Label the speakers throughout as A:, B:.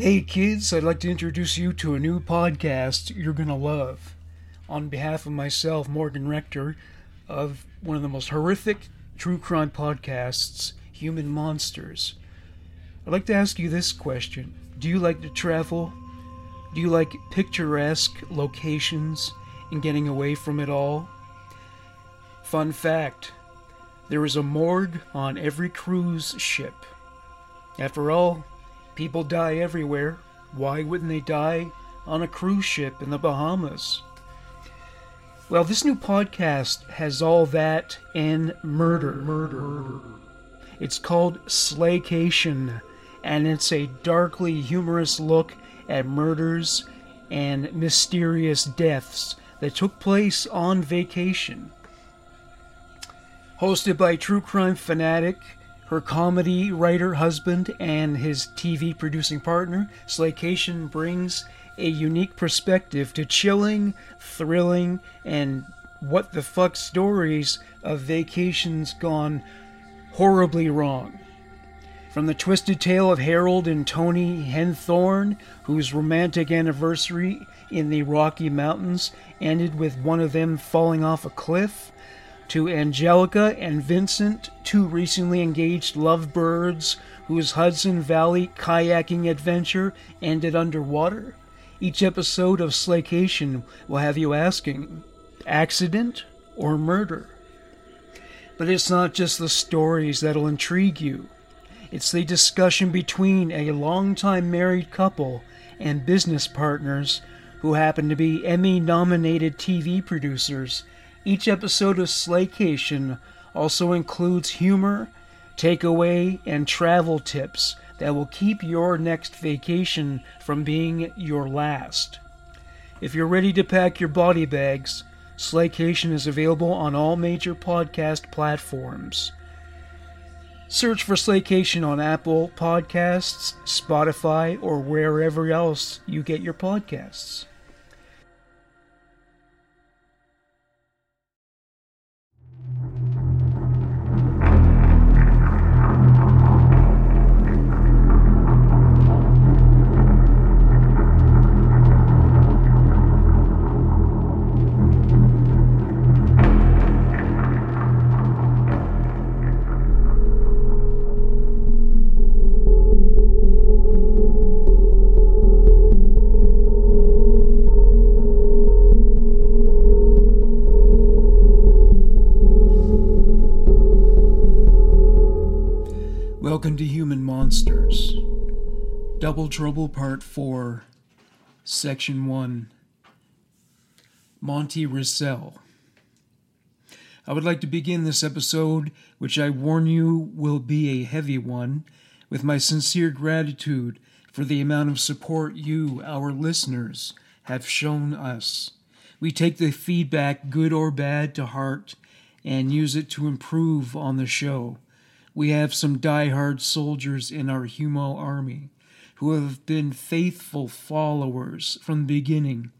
A: Hey kids, I'd like to introduce you to a new podcast you're going to love. On behalf of myself, Morgan Rector, of one of the most horrific true crime podcasts, Human Monsters, I'd like to ask you this question Do you like to travel? Do you like picturesque locations and getting away from it all? Fun fact there is a morgue on every cruise ship. After all, people die everywhere. Why wouldn't they die on a cruise ship in the Bahamas? Well, this new podcast has all that and murder. Murder. It's called Slaycation, and it's a darkly humorous look at murders and mysterious deaths that took place on vacation. Hosted by true crime fanatic, her comedy writer husband, and his TV producing partner, Slaycation brings a unique perspective to chilling, thrilling, and what the fuck stories of vacations gone horribly wrong. From the twisted tale of Harold and Toni Henthorn, whose romantic anniversary in the Rocky Mountains ended with one of them falling off a cliff, to Angelica and Vincent, two recently engaged lovebirds whose Hudson Valley kayaking adventure ended underwater. Each episode of Slaycation will have you asking accident or murder? But it's not just the stories that'll intrigue you. It's the discussion between a longtime married couple and business partners who happen to be Emmy nominated TV producers each episode of Slaycation also includes humor, takeaway, and travel tips that will keep your next vacation from being your last. If you're ready to pack your body bags, Slaycation is available on all major podcast platforms. Search for Slaycation on Apple Podcasts, Spotify, or wherever else you get your podcasts. Double Trouble Part 4, Section 1 Monty Rissell. I would like to begin this episode, which I warn you will be a heavy one, with my sincere gratitude for the amount of support you, our listeners, have shown us. We take the feedback, good or bad, to heart and use it to improve on the show. We have some die-hard soldiers in our Humo army who have been faithful followers from the beginning,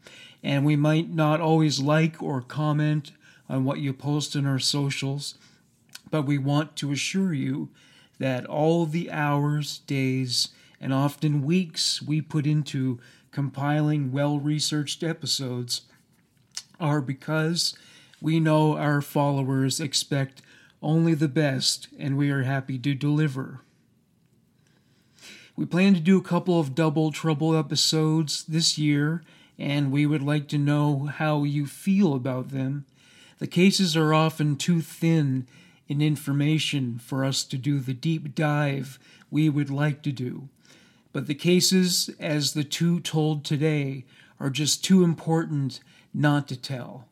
A: and we might not always like or comment on what you post in our socials, but we want to assure you that all the hours, days, and often weeks we put into compiling well researched episodes are because we know our followers expect only the best, and we are happy to deliver. We plan to do a couple of Double Trouble episodes this year, and we would like to know how you feel about them. The cases are often too thin in information for us to do the deep dive we would like to do. But the cases, as the two told today, are just too important not to tell.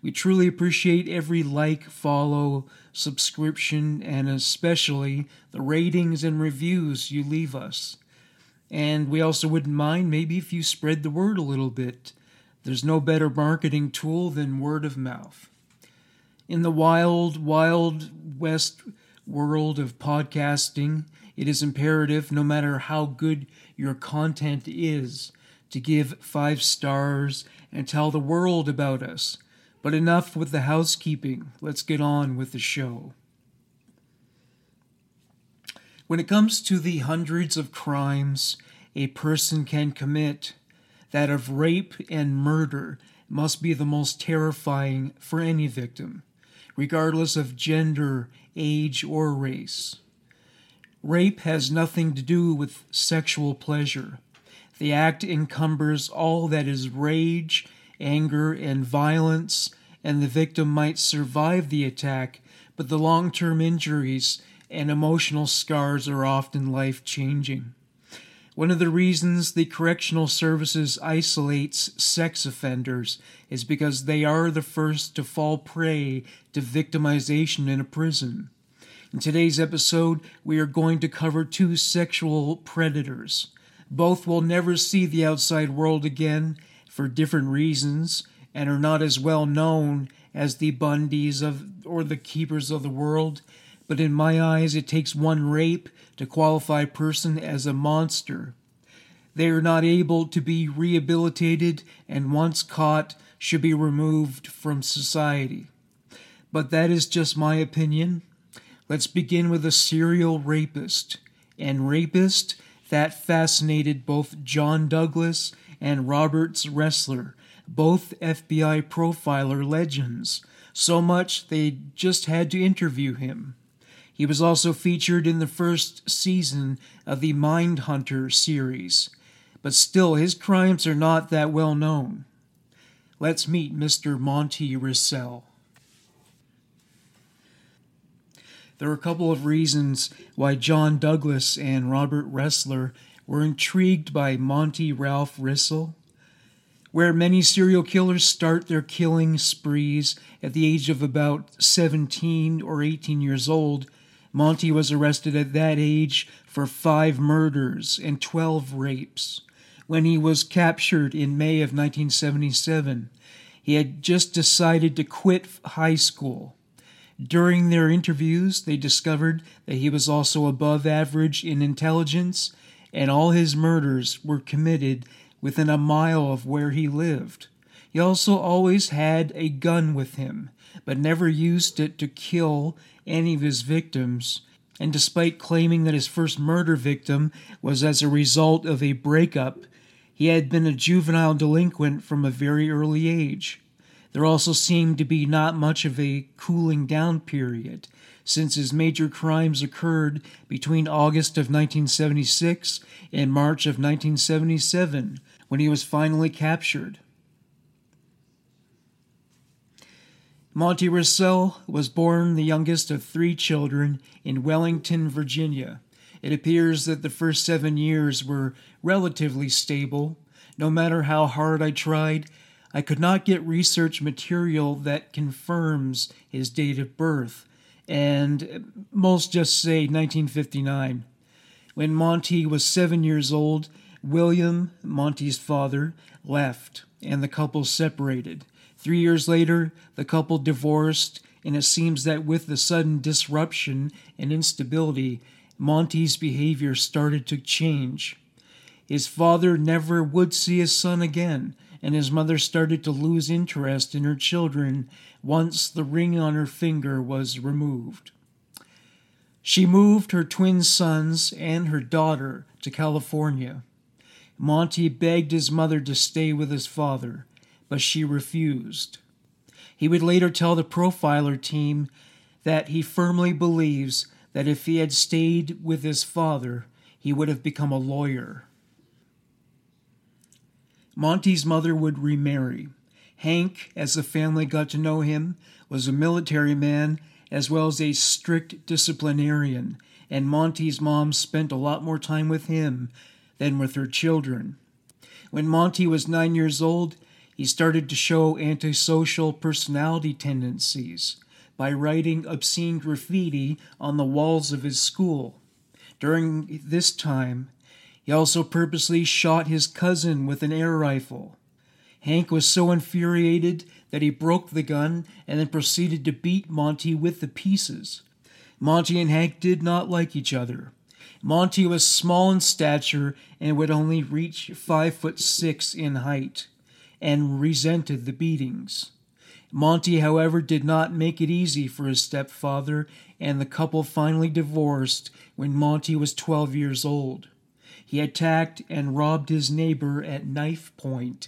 A: We truly appreciate every like, follow, subscription, and especially the ratings and reviews you leave us. And we also wouldn't mind maybe if you spread the word a little bit. There's no better marketing tool than word of mouth. In the wild, wild west world of podcasting, it is imperative, no matter how good your content is, to give five stars and tell the world about us. But enough with the housekeeping. Let's get on with the show. When it comes to the hundreds of crimes a person can commit, that of rape and murder, must be the most terrifying for any victim, regardless of gender, age, or race. Rape has nothing to do with sexual pleasure. The act encumbers all that is rage, anger, and violence, and the victim might survive the attack, but the long term injuries and emotional scars are often life changing. One of the reasons the Correctional Services isolates sex offenders is because they are the first to fall prey to victimization in a prison. In today's episode, we are going to cover two sexual predators. Both will never see the outside world again for different reasons and are not as well known as the Bundys of or the keepers of the world but in my eyes, it takes one rape to qualify a person as a monster. They are not able to be rehabilitated and once caught should be removed from society. But that is just my opinion. Let's begin with a serial rapist. And rapist that fascinated both John Douglas and Roberts Ressler, both FBI profiler legends, so much they just had to interview him. He was also featured in the first season of the Mindhunter series, but still his crimes are not that well known. Let's meet Mr. Monty Rissell. There are a couple of reasons why John Douglas and Robert Ressler were intrigued by Monty Ralph Rissell. Where many serial killers start their killing sprees at the age of about 17 or 18 years old, Monty was arrested at that age for five murders and 12 rapes. When he was captured in May of 1977, he had just decided to quit high school. During their interviews, they discovered that he was also above average in intelligence, and all his murders were committed within a mile of where he lived. He also always had a gun with him, but never used it to kill any of his victims. And despite claiming that his first murder victim was as a result of a breakup, he had been a juvenile delinquent from a very early age. There also seemed to be not much of a cooling down period, since his major crimes occurred between August of 1976 and March of 1977, when he was finally captured. Monty Rissell was born the youngest of three children in Wellington, Virginia. It appears that the first seven years were relatively stable. No matter how hard I tried, I could not get research material that confirms his date of birth, and uh, most just say 1959. When Monty was seven years old, William, Monty's father, left, and the couple separated. Three years later, the couple divorced, and it seems that with the sudden disruption and instability, Monty's behavior started to change. His father never would see his son again, and his mother started to lose interest in her children once the ring on her finger was removed. She moved her twin sons and her daughter to California. Monty begged his mother to stay with his father, but she refused. He would later tell the profiler team that he firmly believes that if he had stayed with his father, he would have become a lawyer. Monty's mother would remarry. Hank, as the family got to know him, was a military man as well as a strict disciplinarian, and Monty's mom spent a lot more time with him than with her children. When Monty was nine years old, he started to show antisocial personality tendencies by writing obscene graffiti on the walls of his school. During this time, he also purposely shot his cousin with an air rifle. Hank was so infuriated that he broke the gun and then proceeded to beat Monty with the pieces. Monty and Hank did not like each other. Monty was small in stature and would only reach five foot six in height and resented the beatings. Monty, however, did not make it easy for his stepfather, and the couple finally divorced when Monty was 12 years old. He attacked and robbed his neighbor at knife point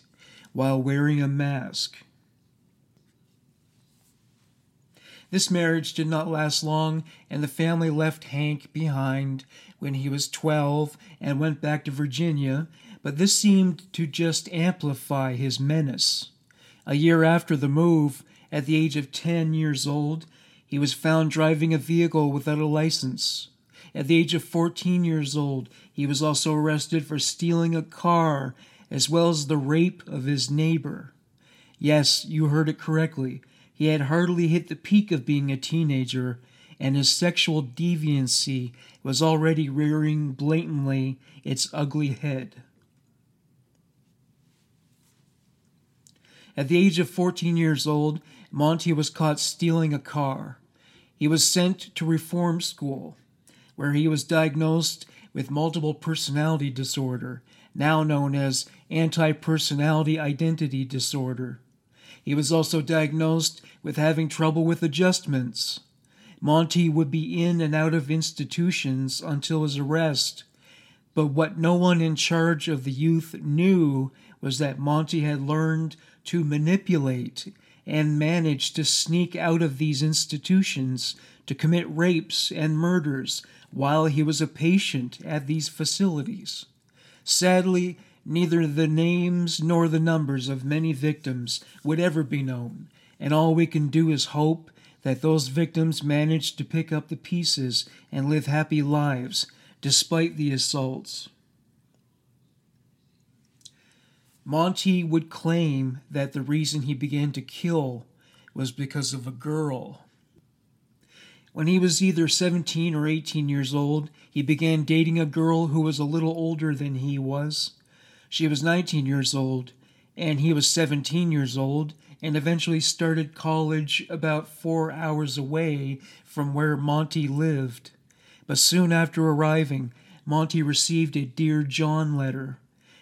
A: while wearing a mask. This marriage did not last long, and the family left Hank behind when he was 12 and went back to Virginia, but this seemed to just amplify his menace. A year after the move, at the age of 10 years old, he was found driving a vehicle without a license. At the age of 14 years old, he was also arrested for stealing a car as well as the rape of his neighbor. Yes, you heard it correctly. He had hardly hit the peak of being a teenager, and his sexual deviancy was already rearing blatantly its ugly head. At the age of 14 years old, Monty was caught stealing a car. He was sent to reform school, where he was diagnosed with multiple personality disorder, now known as anti personality identity disorder. He was also diagnosed with having trouble with adjustments. Monty would be in and out of institutions until his arrest, but what no one in charge of the youth knew was that Monty had learned to manipulate and manage to sneak out of these institutions to commit rapes and murders while he was a patient at these facilities. Sadly, Neither the names nor the numbers of many victims would ever be known, and all we can do is hope that those victims managed to pick up the pieces and live happy lives despite the assaults. Monty would claim that the reason he began to kill was because of a girl. When he was either 17 or 18 years old, he began dating a girl who was a little older than he was. She was 19 years old, and he was 17 years old, and eventually started college about four hours away from where Monty lived. But soon after arriving, Monty received a Dear John letter,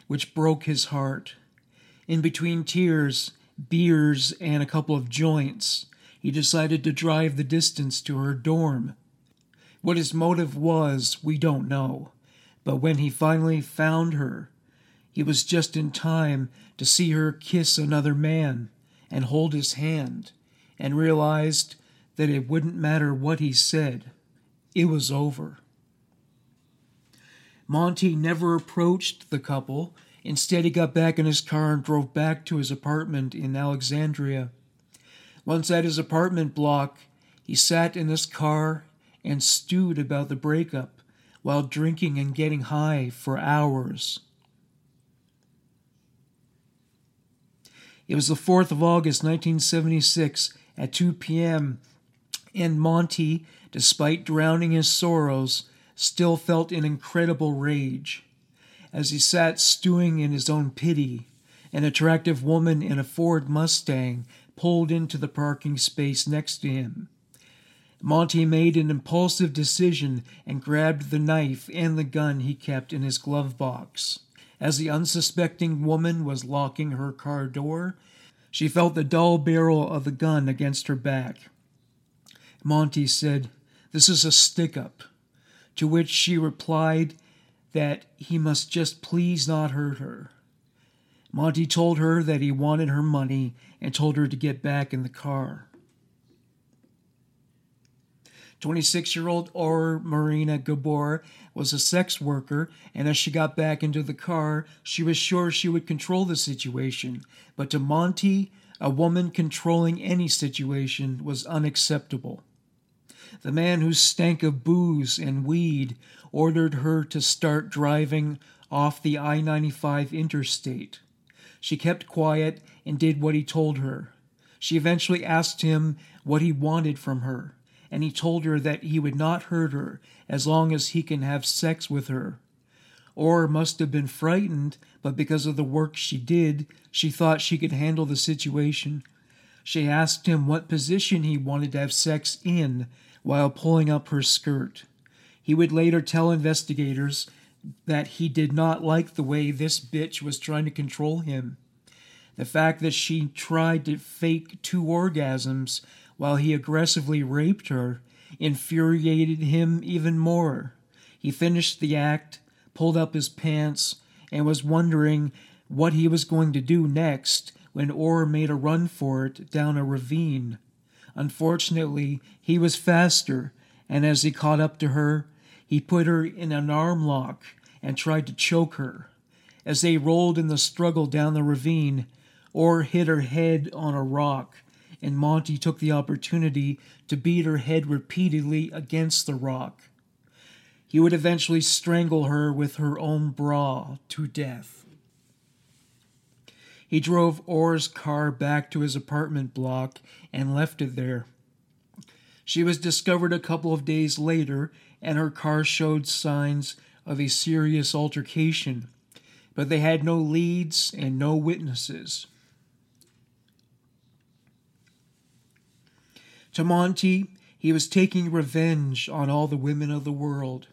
A: which broke his heart. In between tears, beers, and a couple of joints, he decided to drive the distance to her dorm. What his motive was, we don't know. But when he finally found her, he was just in time to see her kiss another man and hold his hand, and realized that it wouldn't matter what he said. It was over. Monty never approached the couple. Instead, he got back in his car and drove back to his apartment in Alexandria. Once at his apartment block, he sat in his car and stewed about the breakup while drinking and getting high for hours. It was the 4th of August, 1976, at 2 p.m., and Monty, despite drowning his sorrows, still felt an incredible rage. As he sat stewing in his own pity, an attractive woman in a Ford Mustang pulled into the parking space next to him. Monty made an impulsive decision and grabbed the knife and the gun he kept in his glove box. As the unsuspecting woman was locking her car door, she felt the dull barrel of the gun against her back. Monty said, This is a stick up. To which she replied that he must just please not hurt her. Monty told her that he wanted her money and told her to get back in the car. 26 year old Aura Marina Gabor was a sex worker, and as she got back into the car, she was sure she would control the situation. But to Monty, a woman controlling any situation was unacceptable. The man who stank of booze and weed ordered her to start driving off the I 95 interstate. She kept quiet and did what he told her. She eventually asked him what he wanted from her and he told her that he would not hurt her as long as he can have sex with her. Aura must have been frightened, but because of the work she did, she thought she could handle the situation. She asked him what position he wanted to have sex in while pulling up her skirt. He would later tell investigators that he did not like the way this bitch was trying to control him. The fact that she tried to fake two orgasms while he aggressively raped her infuriated him even more. He finished the act, pulled up his pants, and was wondering what he was going to do next when Aura made a run for it down a ravine. Unfortunately, he was faster, and as he caught up to her, he put her in an arm lock and tried to choke her. As they rolled in the struggle down the ravine, Aura hit her head on a rock, and Monty took the opportunity to beat her head repeatedly against the rock. He would eventually strangle her with her own bra to death. He drove Aura's car back to his apartment block and left it there. She was discovered a couple of days later, and her car showed signs of a serious altercation, but they had no leads and no witnesses. To Monty, he was taking revenge on all the women of the world.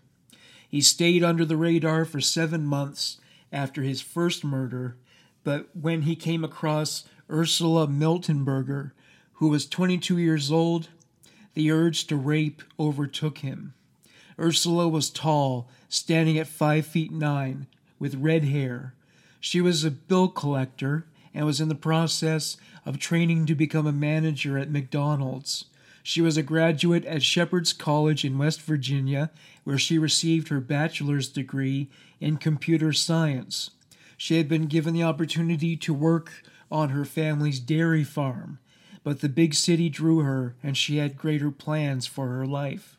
A: He stayed under the radar for seven months after his first murder, but when he came across Ursula Miltenberger, who was 22 years old, the urge to rape overtook him. Ursula was tall, standing at five feet nine, with red hair. She was a bill collector and was in the process of training to become a manager at McDonald's. She was a graduate at Shepherd's College in West Virginia, where she received her bachelor's degree in computer science. She had been given the opportunity to work on her family's dairy farm, but the big city drew her and she had greater plans for her life.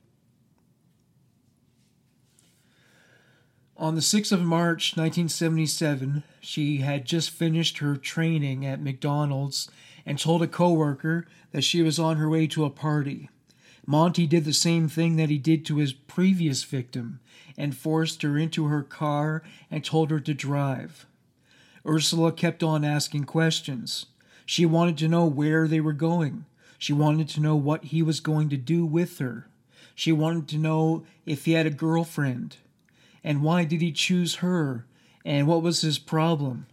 A: On the 6th of March 1977, she had just finished her training at McDonald's and told a coworker that she was on her way to a party. Monty did the same thing that he did to his previous victim and forced her into her car and told her to drive. Ursula kept on asking questions. She wanted to know where they were going. She wanted to know what he was going to do with her. She wanted to know if he had a girlfriend. And why did he choose her? And what was his problem?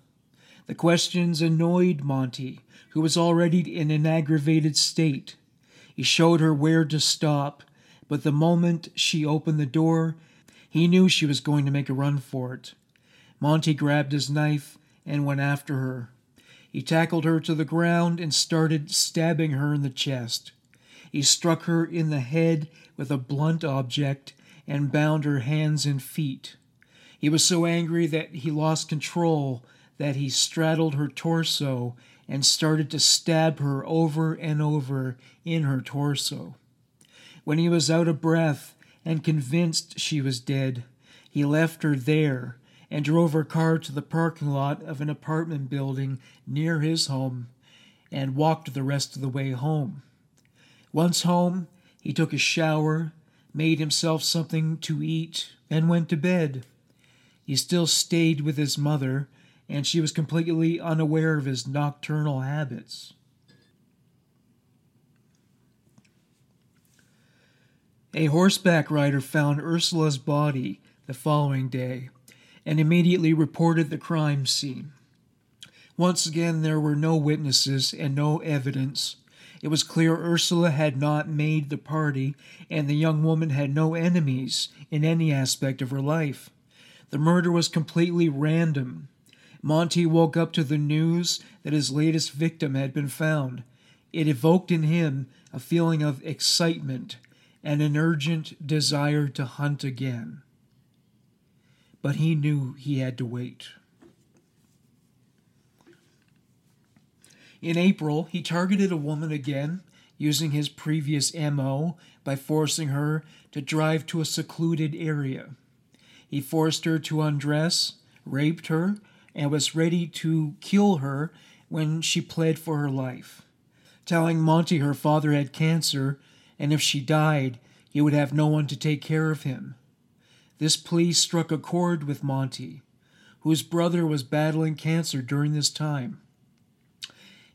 A: The questions annoyed Monty, who was already in an aggravated state. He showed her where to stop, but the moment she opened the door, he knew she was going to make a run for it. Monty grabbed his knife and went after her. He tackled her to the ground and started stabbing her in the chest. He struck her in the head with a blunt object and bound her hands and feet. He was so angry that he lost control that he straddled her torso and started to stab her over and over in her torso. When he was out of breath and convinced she was dead, he left her there and drove her car to the parking lot of an apartment building near his home and walked the rest of the way home. Once home, he took a shower, made himself something to eat, and went to bed. He still stayed with his mother, and she was completely unaware of his nocturnal habits. A horseback rider found Ursula's body the following day and immediately reported the crime scene. Once again, there were no witnesses and no evidence it was clear Ursula had not made the party, and the young woman had no enemies in any aspect of her life. The murder was completely random. Monty woke up to the news that his latest victim had been found. It evoked in him a feeling of excitement and an urgent desire to hunt again. But he knew he had to wait. In April, he targeted a woman again, using his previous MO by forcing her to drive to a secluded area. He forced her to undress, raped her, and was ready to kill her when she pled for her life, telling Monty her father had cancer, and if she died, he would have no one to take care of him. This plea struck a chord with Monty, whose brother was battling cancer during this time.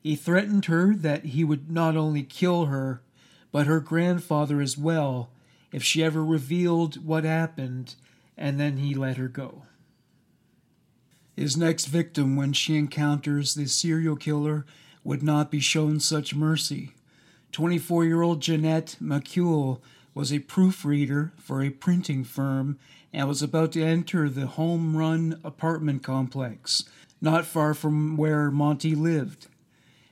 A: He threatened her that he would not only kill her, but her grandfather as well, if she ever revealed what happened, and then he let her go. His next victim, when she encounters the serial killer, would not be shown such mercy. 24 year old Jeanette McCule was a proofreader for a printing firm and was about to enter the home run apartment complex, not far from where Monty lived.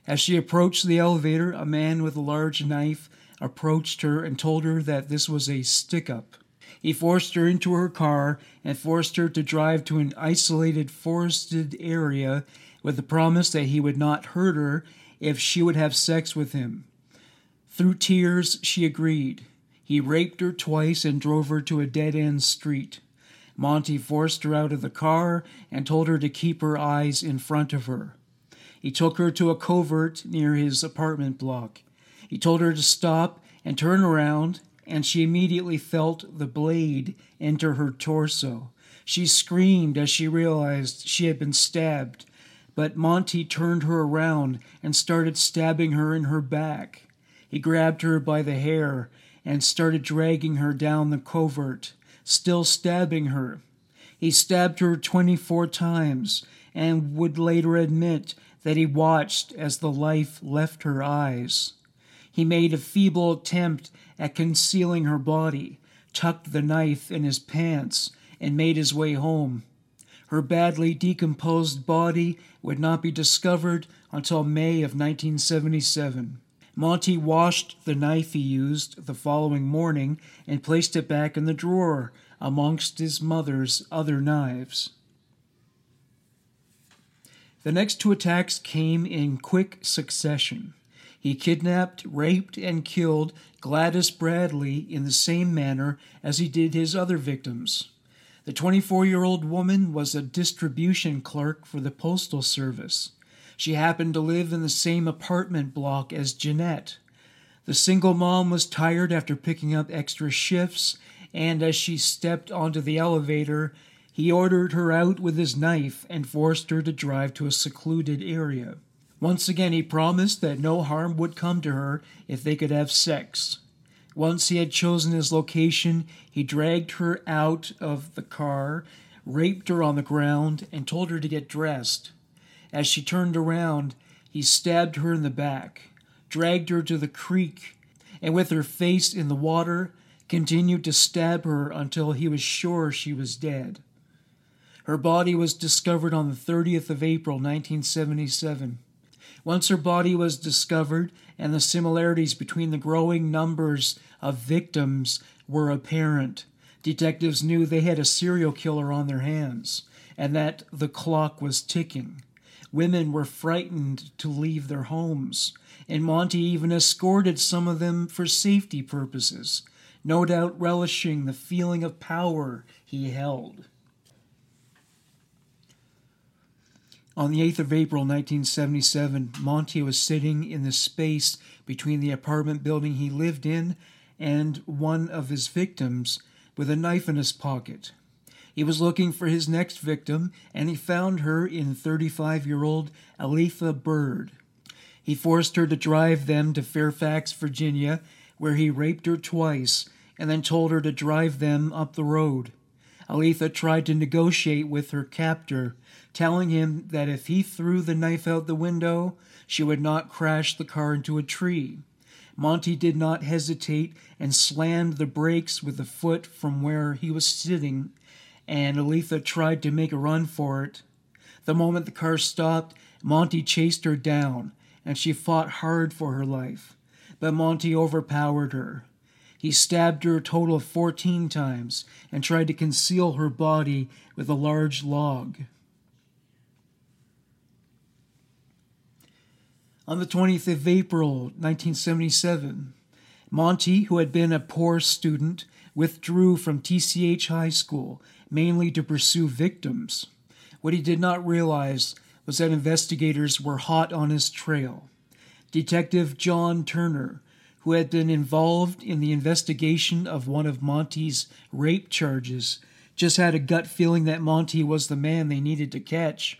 A: As she approached the elevator, a man with a large knife approached her and told her that this was a stick up. He forced her into her car and forced her to drive to an isolated forested area with the promise that he would not hurt her if she would have sex with him. Through tears, she agreed. He raped her twice and drove her to a dead end street. Monty forced her out of the car and told her to keep her eyes in front of her. He took her to a covert near his apartment block. He told her to stop and turn around and she immediately felt the blade enter her torso. She screamed as she realized she had been stabbed, but Monty turned her around and started stabbing her in her back. He grabbed her by the hair and started dragging her down the covert, still stabbing her. He stabbed her 24 times and would later admit that he watched as the life left her eyes. He made a feeble attempt at concealing her body, tucked the knife in his pants, and made his way home. Her badly decomposed body would not be discovered until May of 1977. Monty washed the knife he used the following morning and placed it back in the drawer amongst his mother's other knives. The next two attacks came in quick succession. He kidnapped, raped, and killed Gladys Bradley in the same manner as he did his other victims. The 24 year old woman was a distribution clerk for the Postal Service. She happened to live in the same apartment block as Jeanette. The single mom was tired after picking up extra shifts, and as she stepped onto the elevator, he ordered her out with his knife and forced her to drive to a secluded area. Once again, he promised that no harm would come to her if they could have sex. Once he had chosen his location, he dragged her out of the car, raped her on the ground, and told her to get dressed. As she turned around, he stabbed her in the back, dragged her to the creek, and with her face in the water, continued to stab her until he was sure she was dead. Her body was discovered on the 30th of April, 1977. Once her body was discovered and the similarities between the growing numbers of victims were apparent, detectives knew they had a serial killer on their hands and that the clock was ticking. Women were frightened to leave their homes, and Monty even escorted some of them for safety purposes, no doubt relishing the feeling of power he held. On the 8th of April 1977, Monty was sitting in the space between the apartment building he lived in and one of his victims with a knife in his pocket. He was looking for his next victim, and he found her in 35 year old Aletha Byrd. He forced her to drive them to Fairfax, Virginia, where he raped her twice and then told her to drive them up the road. Aletha tried to negotiate with her captor, telling him that if he threw the knife out the window, she would not crash the car into a tree. Monty did not hesitate and slammed the brakes with a foot from where he was sitting, and Aletha tried to make a run for it. The moment the car stopped, Monty chased her down, and she fought hard for her life. But Monty overpowered her. He stabbed her a total of 14 times and tried to conceal her body with a large log. On the 20th of April, 1977, Monty, who had been a poor student, withdrew from TCH High School mainly to pursue victims. What he did not realize was that investigators were hot on his trail. Detective John Turner, who had been involved in the investigation of one of Monty's rape charges, just had a gut feeling that Monty was the man they needed to catch.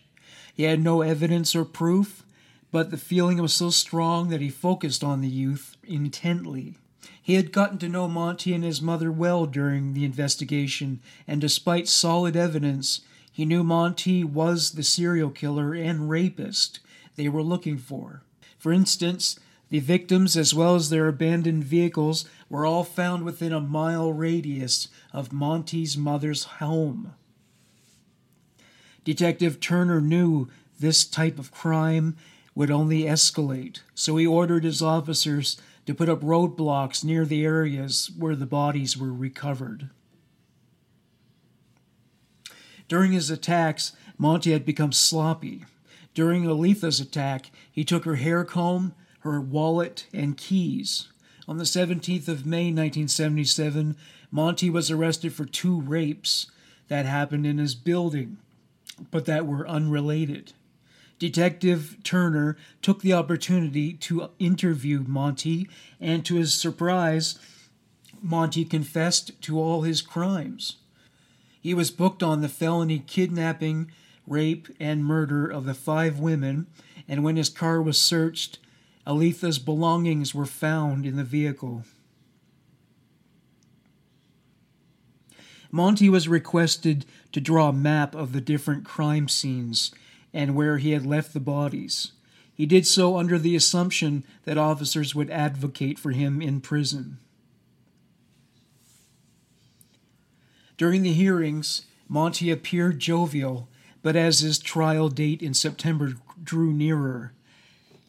A: He had no evidence or proof, but the feeling was so strong that he focused on the youth intently. He had gotten to know Monty and his mother well during the investigation, and despite solid evidence, he knew Monty was the serial killer and rapist they were looking for. For instance, The victims, as well as their abandoned vehicles, were all found within a mile radius of Monty's mother's home. Detective Turner knew this type of crime would only escalate, so he ordered his officers to put up roadblocks near the areas where the bodies were recovered. During his attacks, Monty had become sloppy. During Aletha's attack, he took her hair comb, her wallet, and keys. On the 17th of May 1977, Monty was arrested for two rapes that happened in his building, but that were unrelated. Detective Turner took the opportunity to interview Monty, and to his surprise, Monty confessed to all his crimes. He was booked on the felony kidnapping, rape, and murder of the five women, and when his car was searched, Aletha's belongings were found in the vehicle. Monty was requested to draw a map of the different crime scenes and where he had left the bodies. He did so under the assumption that officers would advocate for him in prison. During the hearings, Monty appeared jovial, but as his trial date in September drew nearer,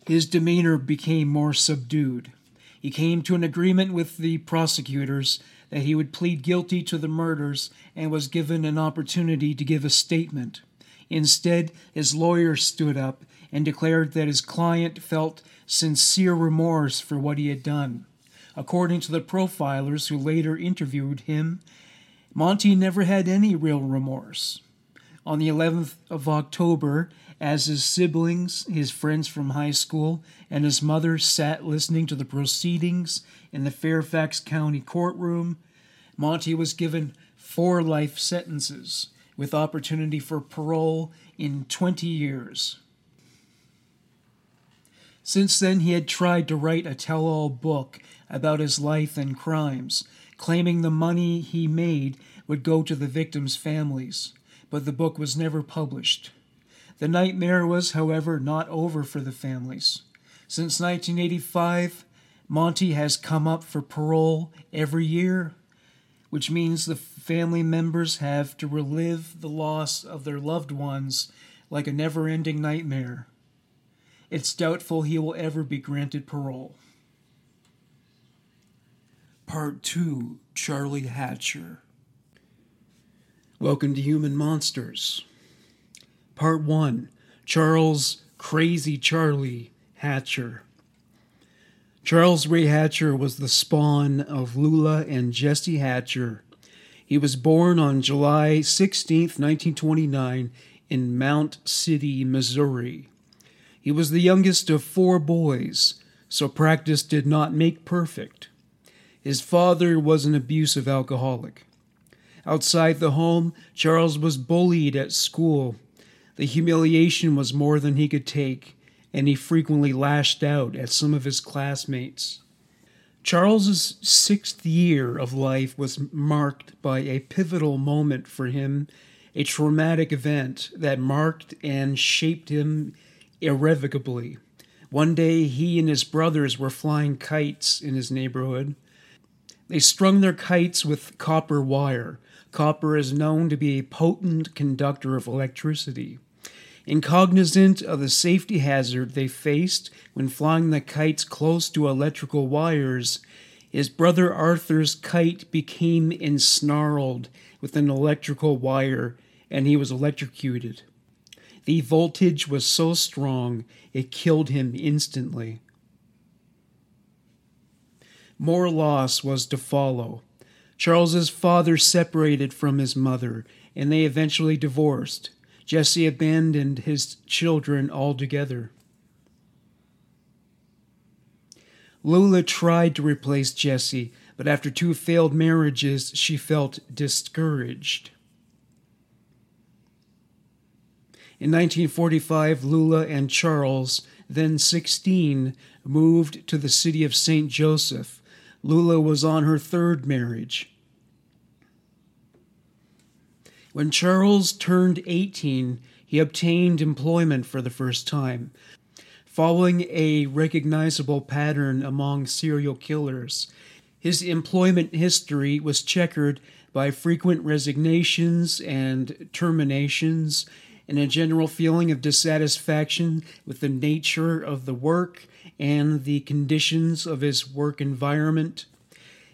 A: his demeanor became more subdued. He came to an agreement with the prosecutors that he would plead guilty to the murders and was given an opportunity to give a statement. Instead, his lawyer stood up and declared that his client felt sincere remorse for what he had done. According to the profilers who later interviewed him, Monty never had any real remorse. On the 11th of October, as his siblings, his friends from high school, and his mother sat listening to the proceedings in the Fairfax County courtroom, Monty was given four life sentences with opportunity for parole in 20 years. Since then, he had tried to write a tell all book about his life and crimes, claiming the money he made would go to the victims' families, but the book was never published. The nightmare was, however, not over for the families. Since 1985, Monty has come up for parole every year which means the family members have to relive the loss of their loved ones like a never ending nightmare. It's doubtful he will ever be granted parole. Part 2 Charlie Hatcher. Welcome to Human Monsters. Part 1 Charles Crazy Charlie Hatcher. Charles Ray Hatcher was the spawn of Lula and Jesse Hatcher. He was born on July 16, 1929, in Mound City, Missouri. He was the youngest of four boys, so practice did not make perfect. His father was an abusive alcoholic. Outside the home, Charles was bullied at school. The humiliation was more than he could take and he frequently lashed out at some of his classmates. Charles's sixth year of life was marked by a pivotal moment for him, a traumatic event that marked and shaped him irrevocably. One day, he and his brothers were flying kites in his neighborhood. They strung their kites with copper wire. Copper is known to be a potent conductor of electricity. Incognizant of the safety hazard they faced when flying the kites close to electrical wires, his brother Arthur's kite became ensnarled with an electrical wire and he was electrocuted. The voltage was so strong it killed him instantly. More loss was to follow. Charles's father separated from his mother, and they eventually divorced. Jesse abandoned his children altogether. Lula tried to replace Jesse, but after two failed marriages, she felt discouraged. In 1945, Lula and Charles, then 16, moved to the city of St. Joseph. Lula was on her third marriage. When Charles turned 18, he obtained employment for the first time. Following a recognizable pattern among serial killers, his employment history was checkered by frequent resignations and terminations, and a general feeling of dissatisfaction with the nature of the work and the conditions of his work environment.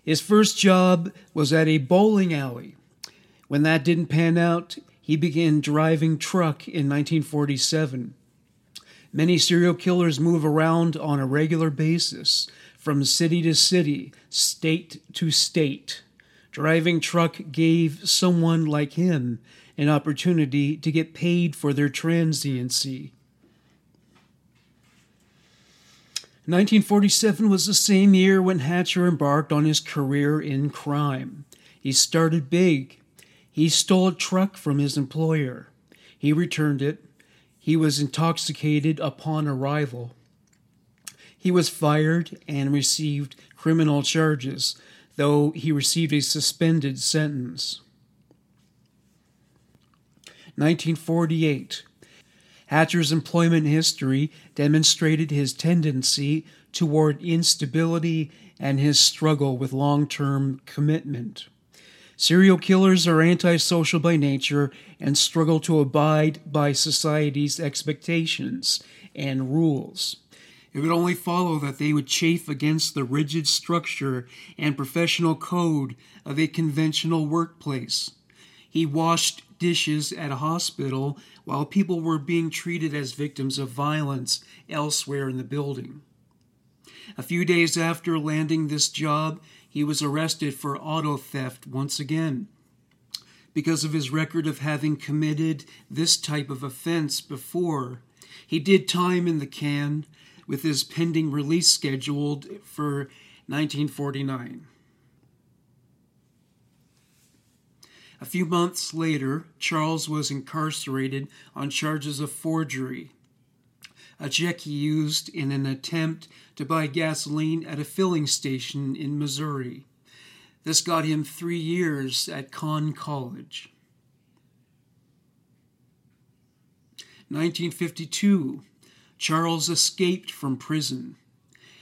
A: His first job was at a bowling alley. When that didn't pan out, he began driving truck in 1947. Many serial killers move around on a regular basis, from city to city, state to state. Driving truck gave someone like him an opportunity to get paid for their transiency. 1947 was the same year when Hatcher embarked on his career in crime. He started big. He stole a truck from his employer. He returned it. He was intoxicated upon arrival. He was fired and received criminal charges, though he received a suspended sentence. 1948. Hatcher's employment history demonstrated his tendency toward instability and his struggle with long term commitment. Serial killers are antisocial by nature and struggle to abide by society's expectations and rules. It would only follow that they would chafe against the rigid structure and professional code of a conventional workplace. He washed dishes at a hospital while people were being treated as victims of violence elsewhere in the building. A few days after landing this job, he was arrested for auto theft once again. Because of his record of having committed this type of offense before, he did time in the can with his pending release scheduled for 1949. A few months later, Charles was incarcerated on charges of forgery, a check he used in an attempt to buy gasoline at a filling station in Missouri. This got him three years at Conn College. 1952, Charles escaped from prison.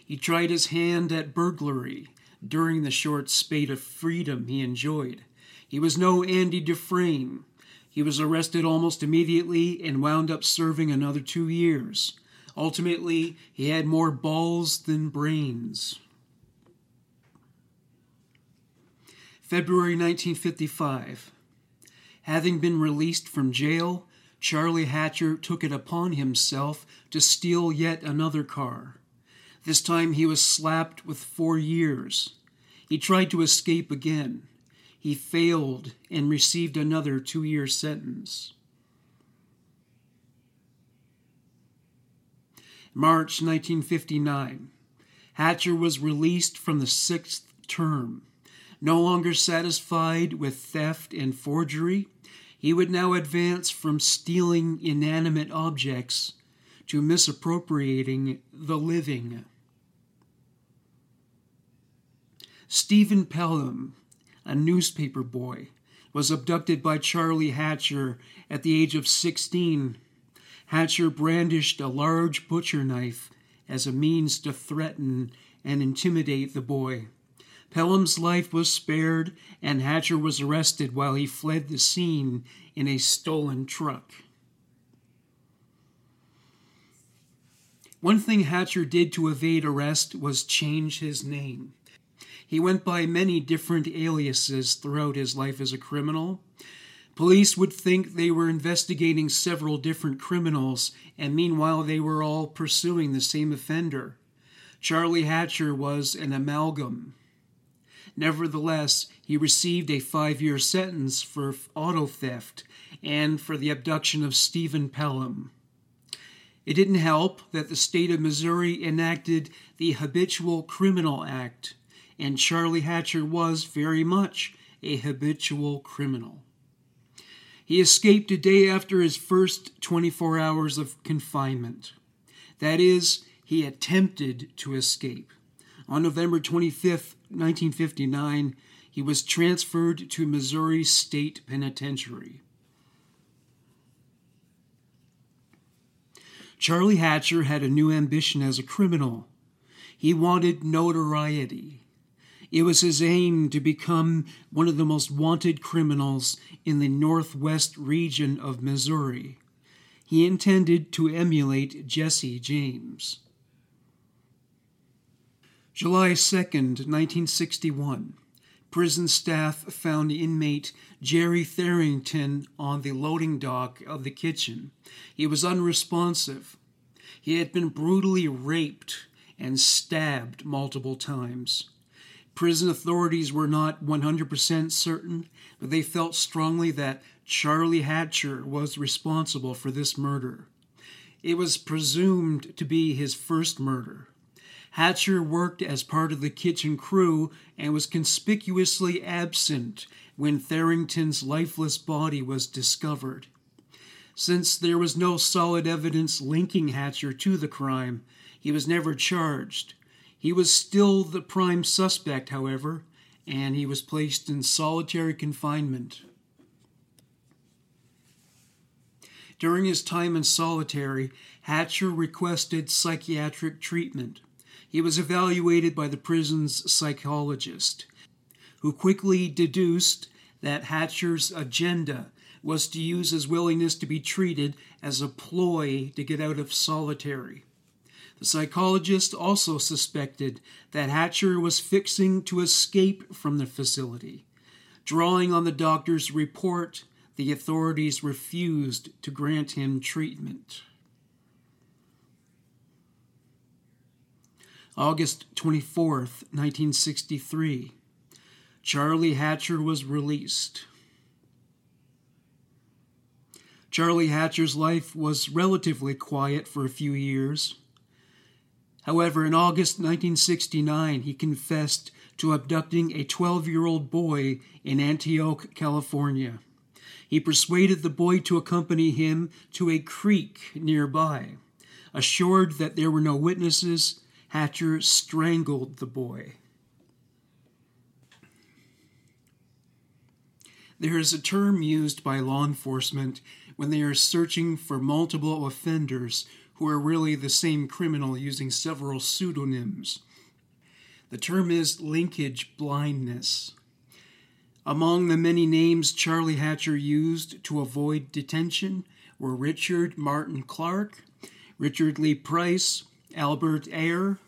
A: He tried his hand at burglary during the short spate of freedom he enjoyed. He was no Andy Dufresne. He was arrested almost immediately and wound up serving another two years. Ultimately, he had more balls than brains. February 1955. Having been released from jail, Charlie Hatcher took it upon himself to steal yet another car. This time he was slapped with four years. He tried to escape again. He failed and received another two year sentence. March 1959. Hatcher was released from the sixth term. No longer satisfied with theft and forgery, he would now advance from stealing inanimate objects to misappropriating the living. Stephen Pelham a newspaper boy, was abducted by Charlie Hatcher at the age of 16. Hatcher brandished a large butcher knife as a means to threaten and intimidate the boy. Pelham's life was spared, and Hatcher was arrested while he fled the scene in a stolen truck. One thing Hatcher did to evade arrest was change his name. He went by many different aliases throughout his life as a criminal. Police would think they were investigating several different criminals, and meanwhile they were all pursuing the same offender. Charlie Hatcher was an amalgam. Nevertheless, he received a five year sentence for auto theft and for the abduction of Stephen Pelham. It didn't help that the state of Missouri enacted the Habitual Criminal Act, and Charlie Hatcher was very much a habitual criminal. He escaped a day after his first 24 hours of confinement. That is, he attempted to escape. On November 25, 1959, he was transferred to Missouri State Penitentiary. Charlie Hatcher had a new ambition as a criminal. He wanted notoriety. It was his aim to become one of the most wanted criminals in the northwest region of Missouri. He intended to emulate Jesse James. July 2nd, 1961. Prison staff found inmate Jerry Tharrington on the loading dock of the kitchen. He was unresponsive. He had been brutally raped and stabbed multiple times. Prison authorities were not 100% certain, but they felt strongly that Charlie Hatcher was responsible for this murder. It was presumed to be his first murder. Hatcher worked as part of the kitchen crew and was conspicuously absent when Tharrington's lifeless body was discovered. Since there was no solid evidence linking Hatcher to the crime, he was never charged. He was still the prime suspect, however, and he was placed in solitary confinement. During his time in solitary, Hatcher requested psychiatric treatment. He was evaluated by the prison's psychologist, who quickly deduced that Hatcher's agenda was to use his willingness to be treated as a ploy to get out of solitary. The psychologist also suspected that Hatcher was fixing to escape from the facility. Drawing on the doctor's report, the authorities refused to grant him treatment. August 24th, 1963. Charlie Hatcher was released. Charlie Hatcher's life was relatively quiet for a few years. However, in August 1969, he confessed to abducting a 12 year old boy in Antioch, California. He persuaded the boy to accompany him to a creek nearby. Assured that there were no witnesses, Hatcher strangled the boy. There is a term used by law enforcement when they are searching for multiple offenders who are really the same criminal using several pseudonyms. The term is linkage blindness. Among the many names Charlie Hatcher used to avoid detention were Richard Martin Clark, Richard Lee Price, Albert Ayer,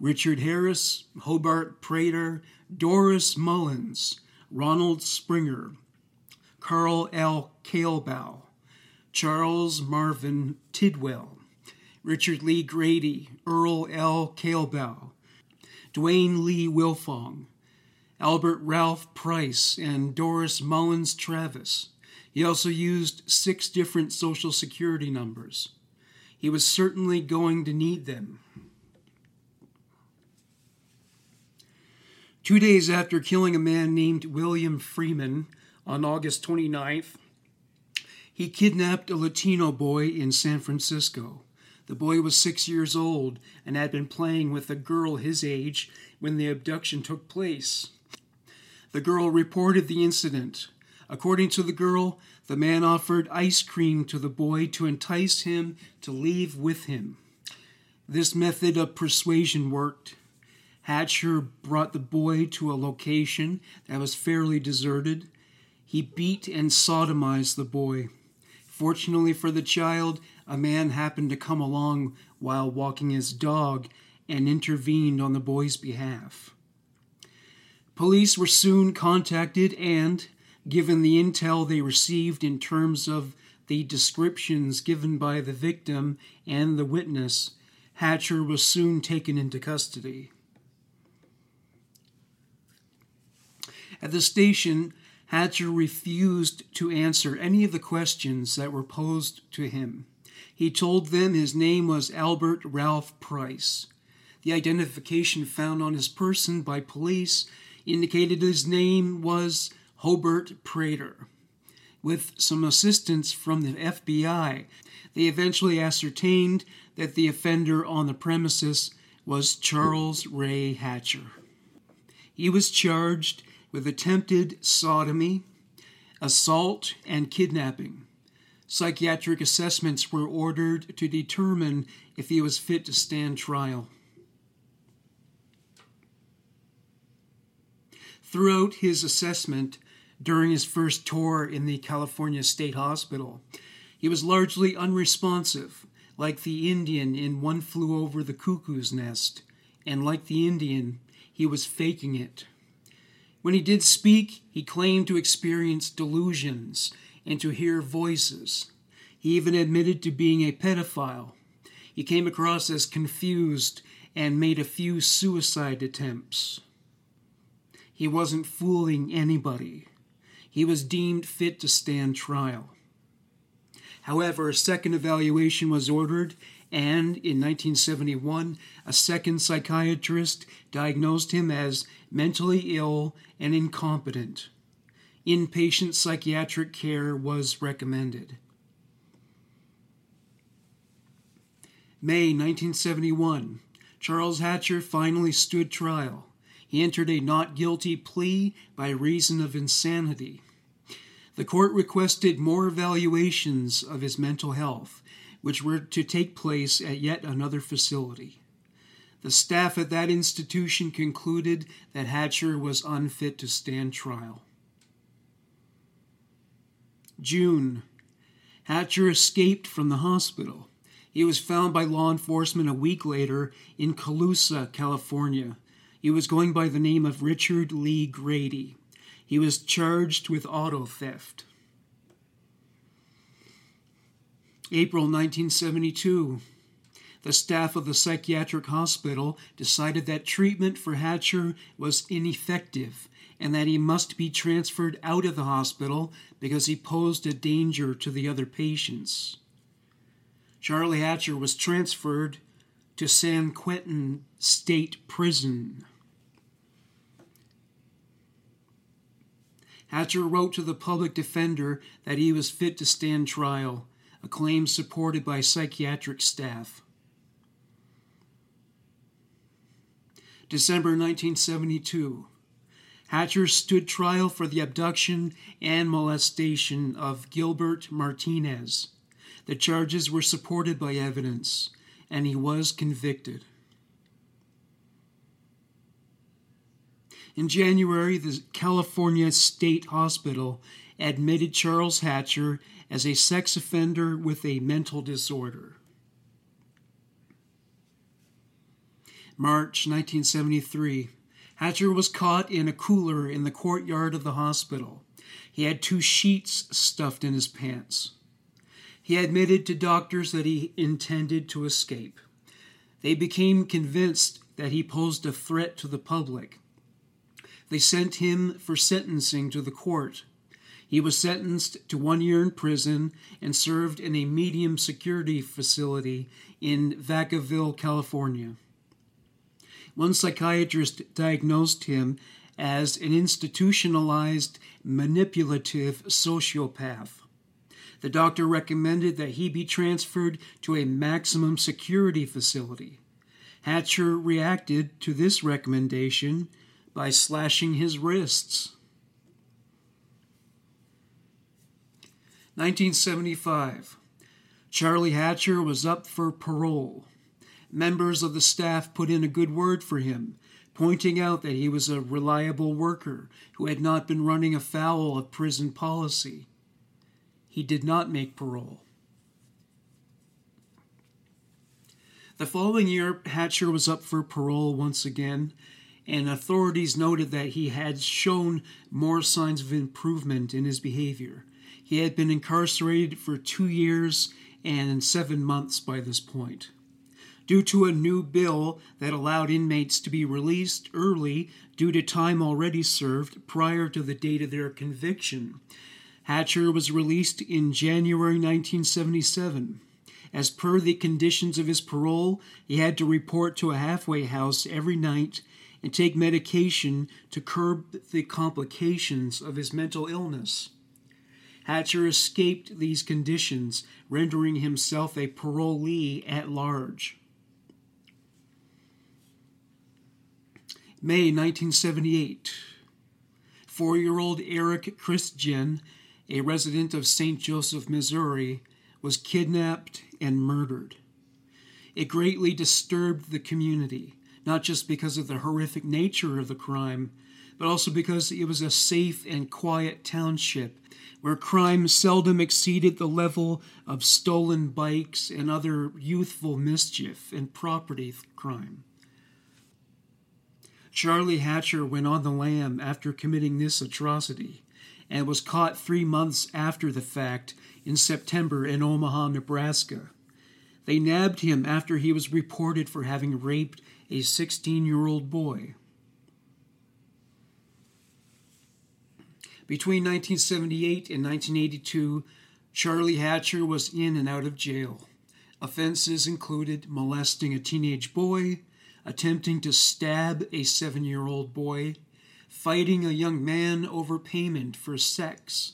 A: Richard Harris, Hobart Prater, Doris Mullins, Ronald Springer, Carl L. Kailbaugh, Charles Marvin Tidwell, Richard Lee Grady, Earl L. Kailbaugh, Dwayne Lee Wilfong, Albert Ralph Price, and Doris Mullins Travis. He also used six different social security numbers. He was certainly going to need them. Two days after killing a man named William Freeman on August 29th, he kidnapped a Latino boy in San Francisco. The boy was six years old and had been playing with a girl his age when the abduction took place. The girl reported the incident. According to the girl, the man offered ice cream to the boy to entice him to leave with him. This method of persuasion worked. Hatcher brought the boy to a location that was fairly deserted. He beat and sodomized the boy. Fortunately for the child, a man happened to come along while walking his dog and intervened on the boy's behalf. Police were soon contacted and, given the intel they received in terms of the descriptions given by the victim and the witness, Hatcher was soon taken into custody. At the station, Hatcher refused to answer any of the questions that were posed to him. He told them his name was Albert Ralph Price. The identification found on his person by police indicated his name was Hobart Prater. With some assistance from the FBI, they eventually ascertained that the offender on the premises was Charles Ray Hatcher. He was charged with attempted sodomy, assault, and kidnapping. Psychiatric assessments were ordered to determine if he was fit to stand trial. Throughout his assessment during his first tour in the California State Hospital, he was largely unresponsive, like the Indian in One Flew Over the Cuckoo's Nest, and like the Indian, he was faking it. When he did speak, he claimed to experience delusions and to hear voices. He even admitted to being a pedophile. He came across as confused and made a few suicide attempts. He wasn't fooling anybody. He was deemed fit to stand trial. However, a second evaluation was ordered, and in 1971, a second psychiatrist diagnosed him as mentally ill and incompetent. Inpatient psychiatric care was recommended. May 1971, Charles Hatcher finally stood trial. He entered a not guilty plea by reason of insanity. The court requested more evaluations of his mental health, which were to take place at yet another facility. The staff at that institution concluded that Hatcher was unfit to stand trial. June. Hatcher escaped from the hospital. He was found by law enforcement a week later in Colusa, California, he was going by the name of Richard Lee Grady. He was charged with auto theft. April 1972. The staff of the psychiatric hospital decided that treatment for Hatcher was ineffective and that he must be transferred out of the hospital because he posed a danger to the other patients. Charlie Hatcher was transferred to San Quentin State Prison. Hatcher wrote to the public defender that he was fit to stand trial, a claim supported by psychiatric staff. December 1972. Hatcher stood trial for the abduction and molestation of Gilbert Martinez. The charges were supported by evidence and he was convicted. In January, the California State Hospital admitted Charles Hatcher as a sex offender with a mental disorder. March 1973. Hatcher was caught in a cooler in the courtyard of the hospital. He had two sheets stuffed in his pants. He admitted to doctors that he intended to escape. They became convinced that he posed a threat to the public. They sent him for sentencing to the court. He was sentenced to one year in prison and served in a medium security facility in Vacaville, California. One psychiatrist diagnosed him as an institutionalized, manipulative sociopath. The doctor recommended that he be transferred to a maximum security facility. Hatcher reacted to this recommendation by slashing his wrists. 1975. Charlie Hatcher was up for parole. Members of the staff put in a good word for him, pointing out that he was a reliable worker who had not been running afoul of prison policy he did not make parole. The following year, Hatcher was up for parole once again, and authorities noted that he had shown more signs of improvement in his behavior. He had been incarcerated for two years and seven months by this point. Due to a new bill that allowed inmates to be released early due to time already served prior to the date of their conviction, Hatcher was released in January 1977. As per the conditions of his parole, he had to report to a halfway house every night and take medication to curb the complications of his mental illness. Hatcher escaped these conditions, rendering himself a parolee at large. May 1978. Four year old Eric Christian a resident of St. Joseph, Missouri, was kidnapped and murdered. It greatly disturbed the community, not just because of the horrific nature of the crime, but also because it was a safe and quiet township where crime seldom exceeded the level of stolen bikes and other youthful mischief and property crime. Charlie Hatcher went on the lam after committing this atrocity and was caught three months after the fact in September in Omaha, Nebraska. They nabbed him after he was reported for having raped a 16 year old boy. Between 1978 and 1982, Charlie Hatcher was in and out of jail. Offenses included molesting a teenage boy, attempting to stab a seven year old boy, fighting a young man over payment for sex,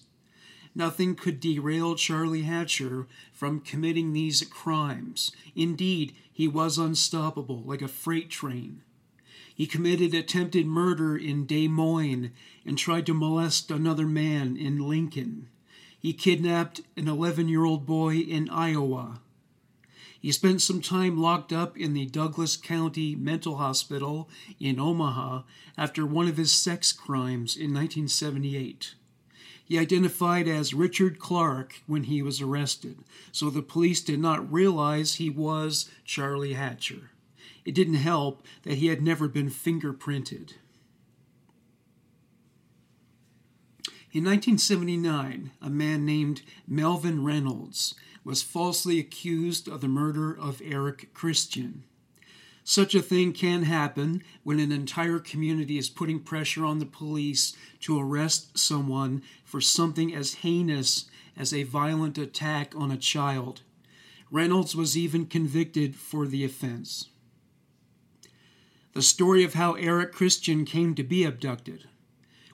A: Nothing could derail Charlie Hatcher from committing these crimes. Indeed, he was unstoppable, like a freight train. He committed attempted murder in Des Moines and tried to molest another man in Lincoln. He kidnapped an 11 year old boy in Iowa. He spent some time locked up in the Douglas County Mental Hospital in Omaha after one of his sex crimes in 1978. He identified as Richard Clark when he was arrested, so the police did not realize he was Charlie Hatcher. It didn't help that he had never been fingerprinted. In 1979, a man named Melvin Reynolds was falsely accused of the murder of Eric Christian. Such a thing can happen when an entire community is putting pressure on the police to arrest someone for something as heinous as a violent attack on a child. Reynolds was even convicted for the offense. The story of how Eric Christian came to be abducted.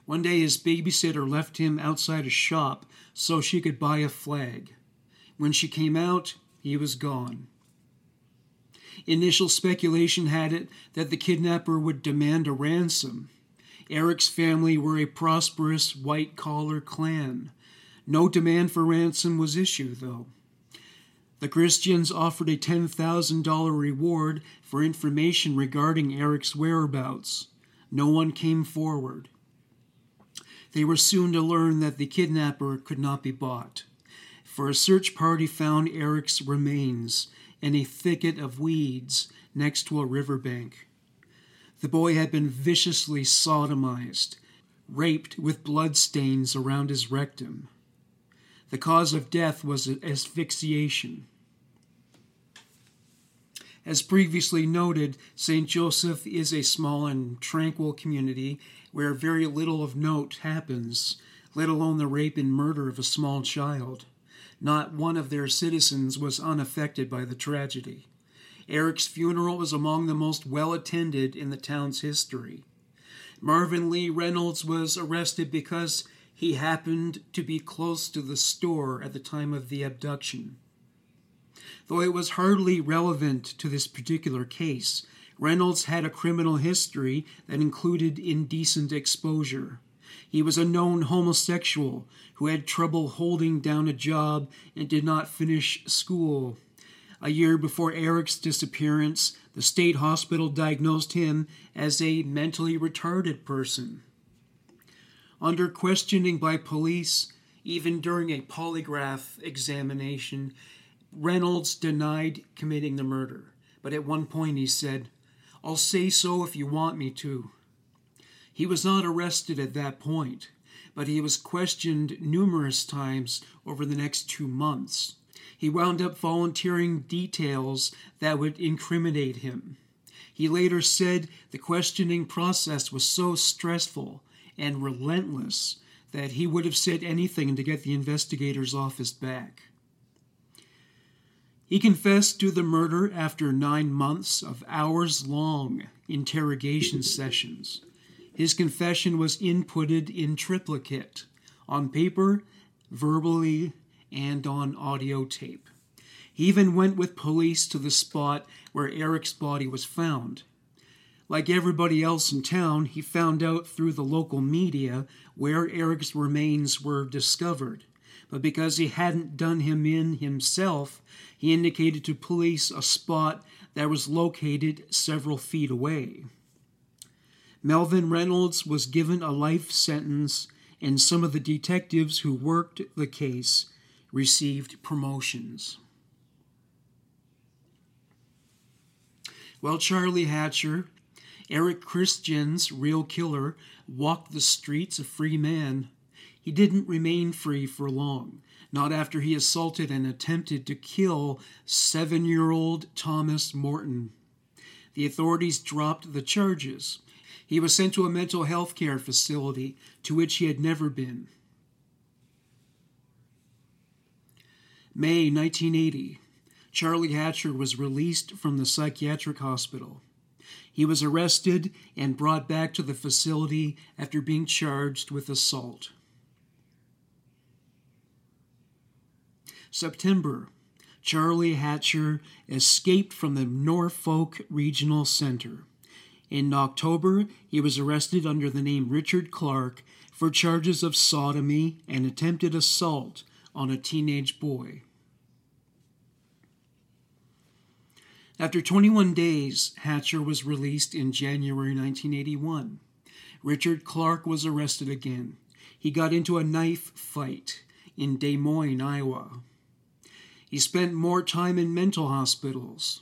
A: One day his babysitter left him outside a shop so she could buy a flag. When she came out, he was gone. Initial speculation had it that the kidnapper would demand a ransom. Eric's family were a prosperous white collar clan. No demand for ransom was issued, though. The Christians offered a $10,000 reward for information regarding Eric's whereabouts. No one came forward. They were soon to learn that the kidnapper could not be bought, for a search party found Eric's remains in a thicket of weeds next to a riverbank. The boy had been viciously sodomized, raped with blood stains around his rectum. The cause of death was asphyxiation. As previously noted, St. Joseph is a small and tranquil community where very little of note happens, let alone the rape and murder of a small child. Not one of their citizens was unaffected by the tragedy. Eric's funeral was among the most well attended in the town's history. Marvin Lee Reynolds was arrested because he happened to be close to the store at the time of the abduction. Though it was hardly relevant to this particular case, Reynolds had a criminal history that included indecent exposure. He was a known homosexual who had trouble holding down a job and did not finish school. A year before Eric's disappearance, the state hospital diagnosed him as a mentally retarded person. Under questioning by police, even during a polygraph examination, Reynolds denied committing the murder. But at one point he said, I'll say so if you want me to. He was not arrested at that point, but he was questioned numerous times over the next two months. He wound up volunteering details that would incriminate him. He later said the questioning process was so stressful and relentless that he would have said anything to get the investigators off his back. He confessed to the murder after nine months of hours long interrogation sessions. His confession was inputted in triplicate on paper, verbally, and on audio tape. He even went with police to the spot where Eric's body was found. Like everybody else in town, he found out through the local media where Eric's remains were discovered. but because he hadn't done him in himself, he indicated to police a spot that was located several feet away. Melvin Reynolds was given a life sentence, and some of the detectives who worked the case received promotions. While Charlie Hatcher, Eric Christian's real killer, walked the streets a free man, he didn't remain free for long, not after he assaulted and attempted to kill seven year old Thomas Morton. The authorities dropped the charges. He was sent to a mental health care facility to which he had never been. May 1980, Charlie Hatcher was released from the psychiatric hospital. He was arrested and brought back to the facility after being charged with assault. September, Charlie Hatcher escaped from the Norfolk Regional Center. In October, he was arrested under the name Richard Clark for charges of sodomy and attempted assault on a teenage boy. After 21 days, Hatcher was released in January 1981. Richard Clark was arrested again. He got into a knife fight in Des Moines, Iowa. He spent more time in mental hospitals.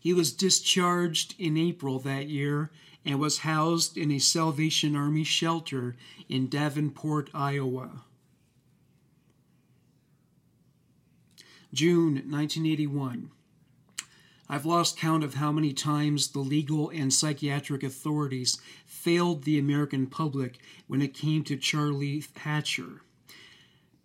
A: He was discharged in April that year and was housed in a Salvation Army shelter in Davenport, Iowa. June 1981. I've lost count of how many times the legal and psychiatric authorities failed the American public when it came to Charlie Hatcher.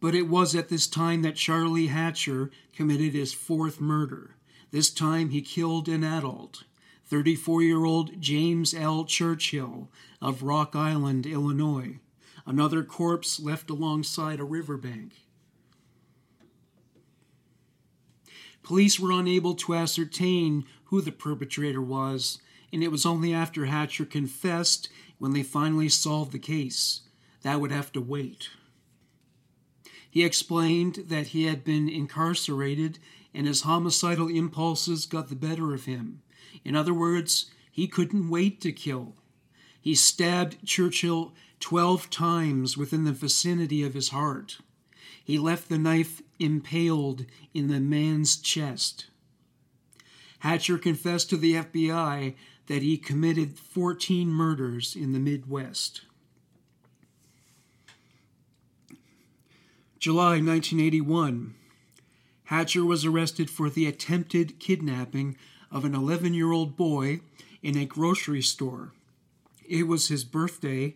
A: But it was at this time that Charlie Hatcher committed his fourth murder. This time he killed an adult, 34 year old James L. Churchill of Rock Island, Illinois. Another corpse left alongside a riverbank. Police were unable to ascertain who the perpetrator was, and it was only after Hatcher confessed when they finally solved the case. That would have to wait. He explained that he had been incarcerated and his homicidal impulses got the better of him. In other words, he couldn't wait to kill. He stabbed Churchill 12 times within the vicinity of his heart. He left the knife impaled in the man's chest. Hatcher confessed to the FBI that he committed 14 murders in the Midwest. July 1981. Hatcher was arrested for the attempted kidnapping of an 11 year old boy in a grocery store. It was his birthday,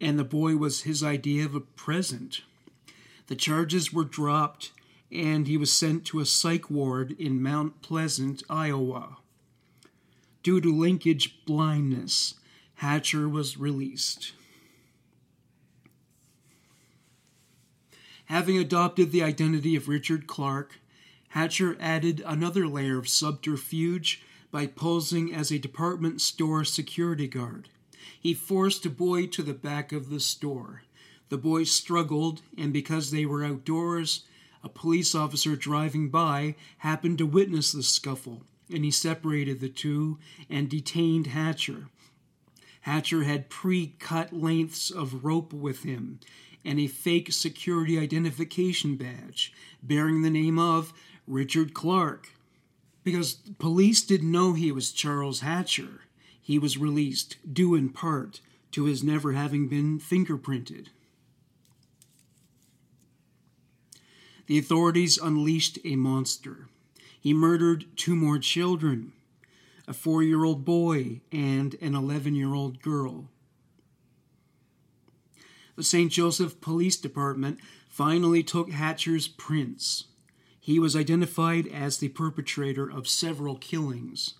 A: and the boy was his idea of a present. The charges were dropped, and he was sent to a psych ward in Mount Pleasant, Iowa. Due to linkage blindness, Hatcher was released. Having adopted the identity of Richard Clark, Hatcher added another layer of subterfuge by posing as a department store security guard. He forced a boy to the back of the store. The boy struggled, and because they were outdoors, a police officer driving by happened to witness the scuffle, and he separated the two and detained Hatcher. Hatcher had pre cut lengths of rope with him, and a fake security identification badge bearing the name of Richard Clark. Because police didn't know he was Charles Hatcher, he was released, due in part to his never having been fingerprinted. The authorities unleashed a monster. He murdered two more children a four year old boy and an 11 year old girl the St. Joseph Police Department finally took Hatcher's prints. He was identified as the perpetrator of several killings.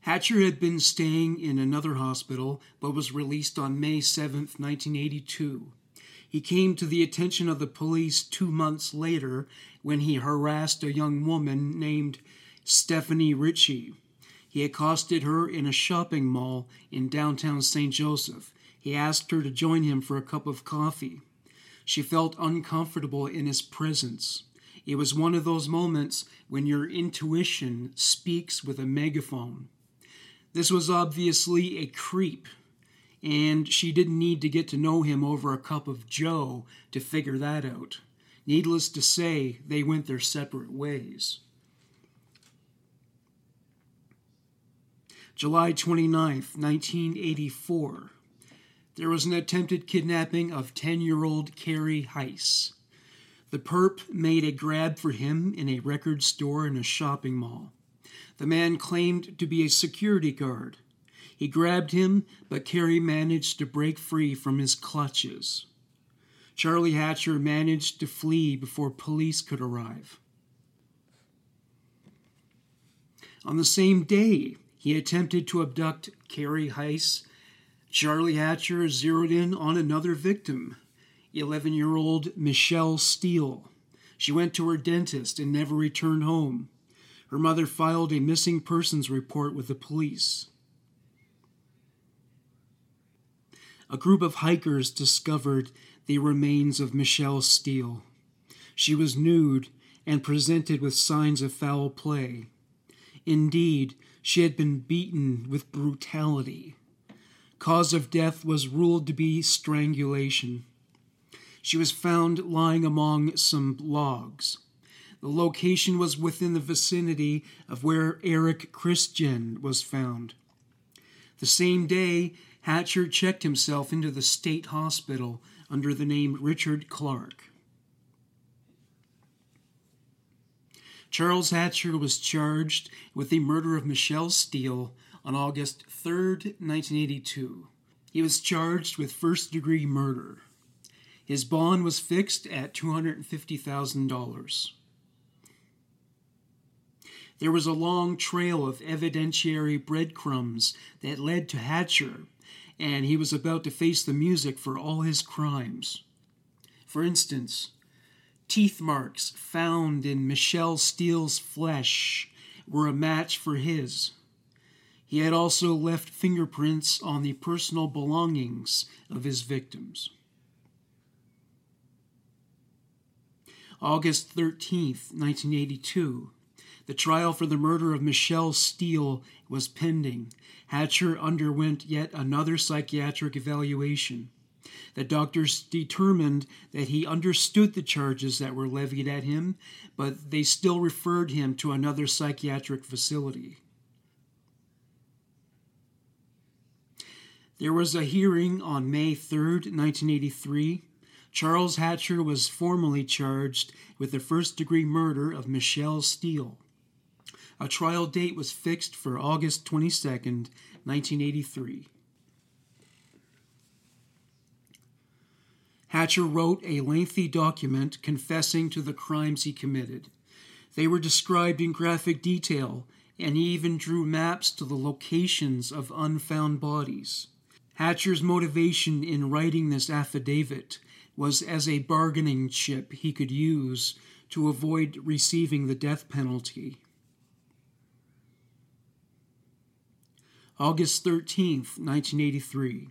A: Hatcher had been staying in another hospital but was released on May 7, 1982. He came to the attention of the police two months later when he harassed a young woman named Stephanie Ritchie. He accosted her in a shopping mall in downtown St. Joseph. He asked her to join him for a cup of coffee. She felt uncomfortable in his presence. It was one of those moments when your intuition speaks with a megaphone. This was obviously a creep, and she didn't need to get to know him over a cup of joe to figure that out. Needless to say, they went their separate ways. July 29th, 1984. There was an attempted kidnapping of 10 year old Carrie Heiss. The perp made a grab for him in a record store in a shopping mall. The man claimed to be a security guard. He grabbed him, but Carrie managed to break free from his clutches. Charlie Hatcher managed to flee before police could arrive. On the same day, he attempted to abduct Carrie Heiss. Charlie Hatcher zeroed in on another victim, 11 year old Michelle Steele. She went to her dentist and never returned home. Her mother filed a missing persons report with the police. A group of hikers discovered the remains of Michelle Steele. She was nude and presented with signs of foul play. Indeed, she had been beaten with brutality. Cause of death was ruled to be strangulation. She was found lying among some logs. The location was within the vicinity of where Eric Christian was found. The same day, Hatcher checked himself into the state hospital under the name Richard Clark. Charles Hatcher was charged with the murder of Michelle Steele on August 3, 1982. He was charged with first degree murder. His bond was fixed at $250,000. There was a long trail of evidentiary breadcrumbs that led to Hatcher, and he was about to face the music for all his crimes. For instance, Teeth marks found in Michelle Steele's flesh were a match for his. He had also left fingerprints on the personal belongings of his victims. August 13th, 1982. The trial for the murder of Michelle Steele was pending. Hatcher underwent yet another psychiatric evaluation. The doctors determined that he understood the charges that were levied at him, but they still referred him to another psychiatric facility. There was a hearing on May 3, 1983. Charles Hatcher was formally charged with the first degree murder of Michelle Steele. A trial date was fixed for August 22, 1983. Hatcher wrote a lengthy document confessing to the crimes he committed. They were described in graphic detail, and he even drew maps to the locations of unfound bodies. Hatcher's motivation in writing this affidavit was as a bargaining chip he could use to avoid receiving the death penalty. August 13th, 1983.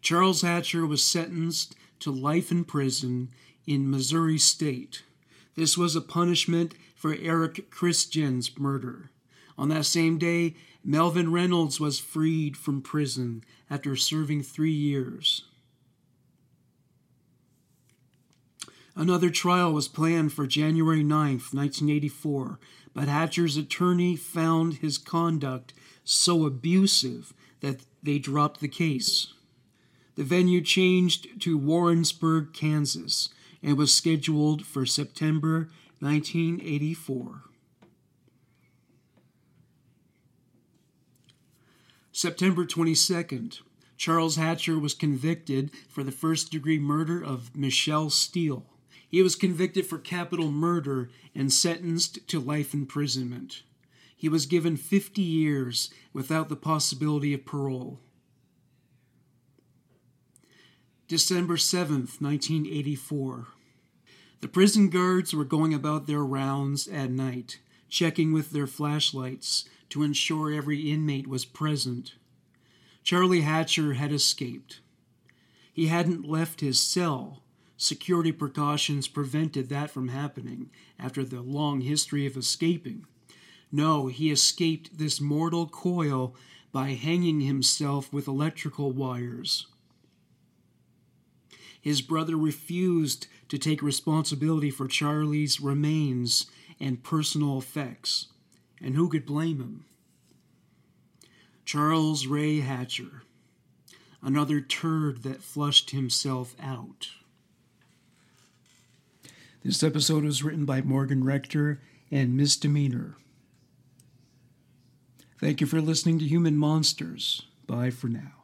A: Charles Hatcher was sentenced to life in prison in Missouri State. This was a punishment for Eric Christian's murder. On that same day, Melvin Reynolds was freed from prison after serving three years. Another trial was planned for January 9th, 1984, but Hatcher's attorney found his conduct so abusive that they dropped the case. The venue changed to Warrensburg, Kansas, and was scheduled for September 1984. September 22nd, Charles Hatcher was convicted for the first degree murder of Michelle Steele. He was convicted for capital murder and sentenced to life imprisonment. He was given 50 years without the possibility of parole. December 7th, 1984. The prison guards were going about their rounds at night, checking with their flashlights to ensure every inmate was present. Charlie Hatcher had escaped. He hadn't left his cell, security precautions prevented that from happening after the long history of escaping. No, he escaped this mortal coil by hanging himself with electrical wires. His brother refused to take responsibility for Charlie's remains and personal effects, and who could blame him? Charles Ray Hatcher, another turd that flushed himself out. This episode was written by Morgan Rector and Misdemeanor. Thank you for listening to Human Monsters. Bye for now.